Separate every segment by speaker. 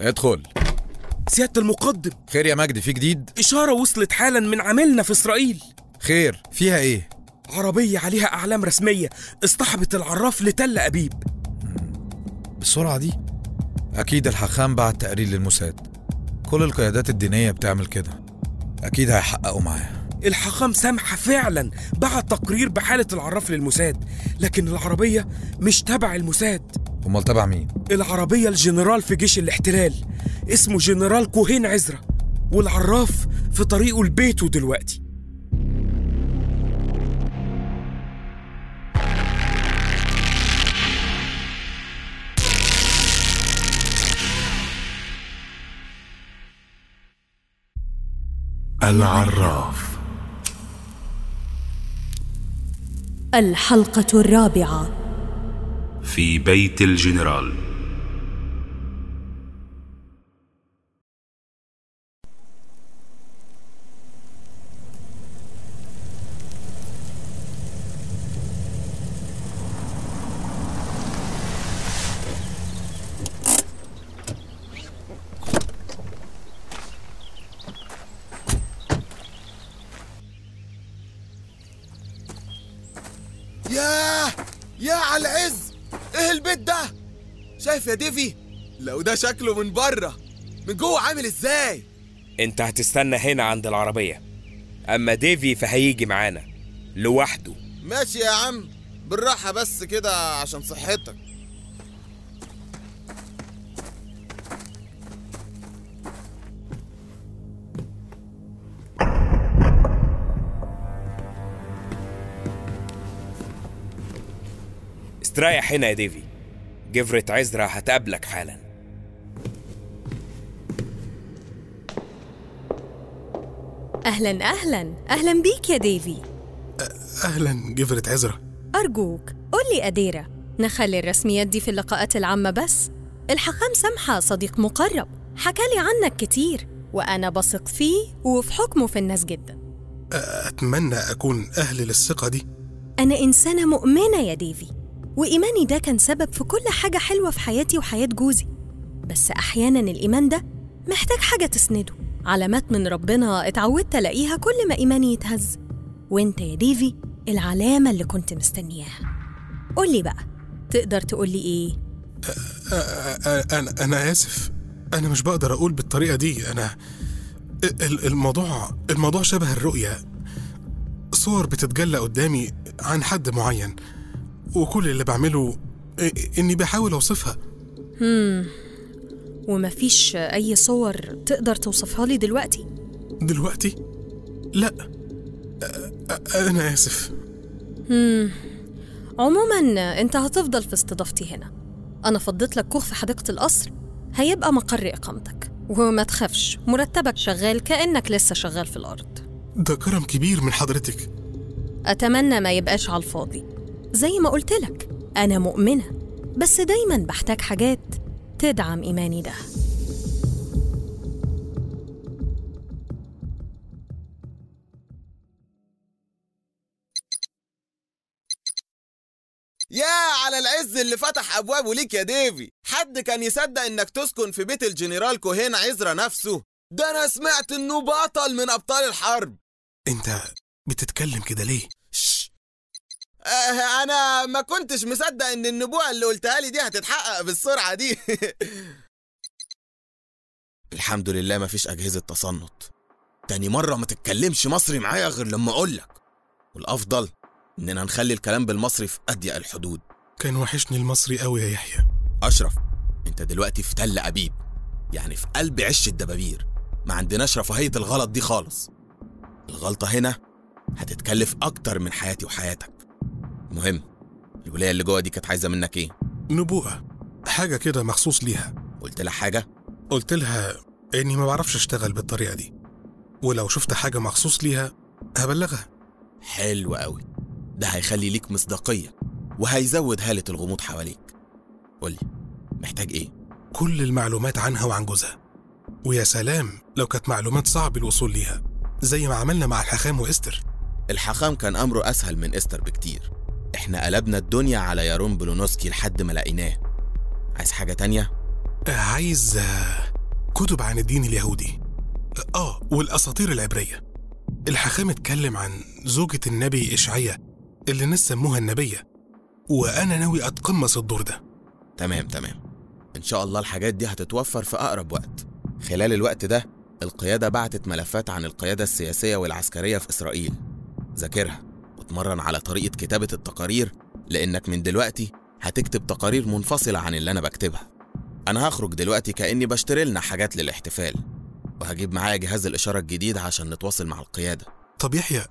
Speaker 1: ادخل.
Speaker 2: سيادة المقدم.
Speaker 1: خير يا مجدي في جديد؟
Speaker 2: إشارة وصلت حالا من عميلنا في إسرائيل.
Speaker 1: خير فيها إيه؟
Speaker 2: عربية عليها أعلام رسمية اصطحبت العراف لتل أبيب.
Speaker 1: بالسرعة دي؟ أكيد الحخام بعت تقرير للموساد. كل القيادات الدينية بتعمل كده. أكيد هيحققوا معاه.
Speaker 2: الحاخام سامحة فعلا بعت تقرير بحالة العراف للموساد. لكن العربية مش تبع الموساد.
Speaker 1: أمال تبع مين؟
Speaker 2: العربية الجنرال في جيش الاحتلال. اسمه جنرال كوهين عزرا والعراف في طريقه لبيته دلوقتي.
Speaker 3: العراف.
Speaker 4: الحلقة الرابعة.
Speaker 3: في بيت الجنرال.
Speaker 5: ياه! يا على العز! البيت ده؟ شايف يا ديفي؟ لو ده شكله من بره من جوه عامل إزاي؟
Speaker 2: انت هتستنى هنا عند العربية. أما ديفي فهيجي معانا لوحده.
Speaker 5: ماشي يا عم بالراحة بس كده عشان صحتك.
Speaker 2: استريح هنا يا ديفي. גברת عزرا هتقابلك حالا.
Speaker 4: أهلا أهلا. أهلا بيك يا ديفي.
Speaker 6: أهلا גברת عزرا
Speaker 4: أرجوك قولي أديرة. نخلي الرسميات دي في اللقاءات العامة بس. الحخام سمحة صديق مقرب. حكالي عنك كتير وأنا بثق فيه وفي حكمه في الناس جدا.
Speaker 6: أتمنى أكون أهل للثقة دي.
Speaker 4: أنا إنسانة مؤمنة يا ديفي. وإيماني ده كان سبب في كل حاجة حلوة في حياتي وحياة جوزي. بس أحيانا الإيمان ده محتاج حاجة تسنده. علامات من ربنا اتعودت ألاقيها كل ما إيماني يتهز. وإنت يا ديفي العلامة اللي كنت مستنياها. قولي بقى تقدر تقولي إيه؟
Speaker 6: أنا أنا آسف. أنا مش بقدر أقول بالطريقة دي. أنا ال- الموضوع الموضوع شبه الرؤية. صور بتتجلى قدامي عن حد معين. وكل اللي بعمله إني بحاول أوصفها.
Speaker 4: ومفيش أي صور تقدر توصفها لي دلوقتي.
Speaker 6: دلوقتي؟ لا. أنا آسف.
Speaker 4: عموما أنت هتفضل في استضافتي هنا. أنا فضيت لك كوخ في حديقة القصر. هيبقى مقر إقامتك. وما تخافش مرتبك شغال كأنك لسه شغال في الأرض.
Speaker 6: ده كرم كبير من حضرتك.
Speaker 4: أتمنى ما يبقاش على الفاضي. زي ما قلت لك أنا مؤمنة بس دايما بحتاج حاجات تدعم إيماني ده.
Speaker 5: يا على العز اللي فتح ابوابه ليك يا ديفي. حد كان يصدق إنك تسكن في بيت الجنرال كوهين عزرا نفسه؟ ده أنا سمعت إنه بطل من أبطال الحرب.
Speaker 6: أنت بتتكلم كده ليه؟
Speaker 5: آه أنا ما كنتش مصدق إن النبوءة اللي قلتها لي دي هتتحقق بالسرعة دي. الحمد لله مفيش أجهزة تصنت. تاني مرة ما تتكلمش مصري معايا غير لما اقولك والأفضل إننا نخلي الكلام بالمصري في أضيق الحدود.
Speaker 6: كان وحشني المصري قوي يا يحيى.
Speaker 5: أشرف أنت دلوقتي في تل أبيب يعني في قلب عش الدبابير. ما عندناش رفاهية الغلط دي خالص. الغلطة هنا هتتكلف أكتر من حياتي وحياتك. مهم. الولاية اللي جوه دي كانت عايزة منك إيه؟
Speaker 6: نبوءة. حاجة كده مخصوص ليها.
Speaker 5: قلت لها حاجة؟
Speaker 6: قلت لها إني ما بعرفش أشتغل بالطريقة دي. ولو شفت حاجة مخصوص ليها هبلغها.
Speaker 5: حلو قوي. ده هيخلي ليك مصداقية وهيزود هالة الغموض حواليك. قولي محتاج إيه؟
Speaker 6: كل المعلومات عنها وعن جوزها. ويا سلام لو كانت معلومات صعب الوصول ليها زي ما عملنا مع الحخام وإستر.
Speaker 5: الحخام كان أمره أسهل من إستر بكتير. إحنا قلبنا الدنيا على يارون بلونوسكي لحد ما لقيناه. عايز حاجة تانية؟
Speaker 6: عايز آه، كتب عن الدين اليهودي. آه والأساطير العبرية. الحاخام اتكلم عن زوجة النبي إشعيا اللي الناس سموها النبية وأنا ناوي أتقمص الدور ده.
Speaker 5: تمام تمام. إن شاء الله الحاجات دي هتتوفر في أقرب وقت. خلال الوقت ده القيادة بعتت ملفات عن القيادة السياسية والعسكرية في إسرائيل. ذاكرها. واتمرن على طريقة كتابة التقارير لأنك من دلوقتي هتكتب تقارير منفصلة عن اللي أنا بكتبها. أنا هخرج دلوقتي كأني بشتري لنا حاجات للاحتفال وهجيب معايا جهاز الإشارة الجديد عشان نتواصل مع القيادة.
Speaker 6: طب يحيى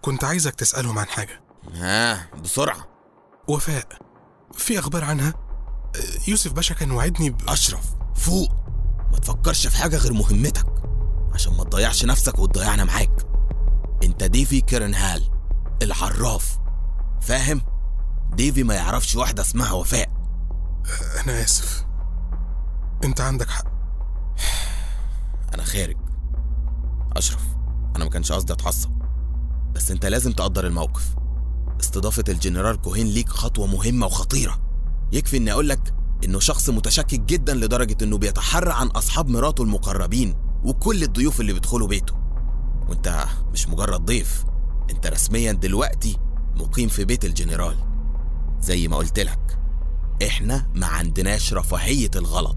Speaker 6: كنت عايزك تسألهم عن حاجة.
Speaker 5: ها بسرعة.
Speaker 6: وفاء في أخبار عنها؟ يوسف باشا كان وعدني ب...
Speaker 5: أشرف فوق. ما تفكرش في حاجة غير مهمتك عشان ما تضيعش نفسك وتضيعنا معاك. أنت ديفي كيرنهال العراف. فاهم؟ ديفي ما يعرفش واحدة اسمها وفاء.
Speaker 6: أنا آسف. أنت عندك حق.
Speaker 5: أنا خارج. أشرف أنا ما كانش قصدي أتعصب. بس أنت لازم تقدر الموقف. استضافة الجنرال كوهين ليك خطوة مهمة وخطيرة. يكفي إني أقولك إنه شخص متشكك جدا لدرجة إنه بيتحرى عن أصحاب مراته المقربين وكل الضيوف اللي بيدخلوا بيته. وأنت مش مجرد ضيف. أنت رسميا دلوقتي مقيم في بيت الجنرال. زي ما قلت لك إحنا ما عندناش رفاهية الغلط.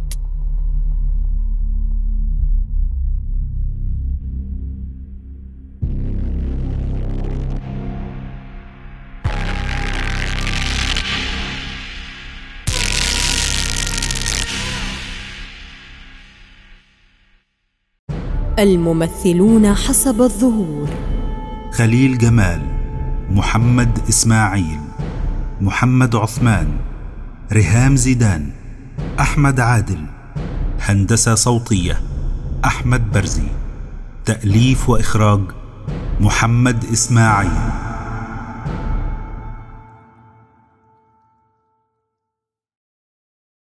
Speaker 4: الممثلون حسب الظهور.
Speaker 7: خليل جمال محمد إسماعيل محمد عثمان ريهام زيدان أحمد عادل هندسة صوتية أحمد برزي تأليف وإخراج محمد إسماعيل.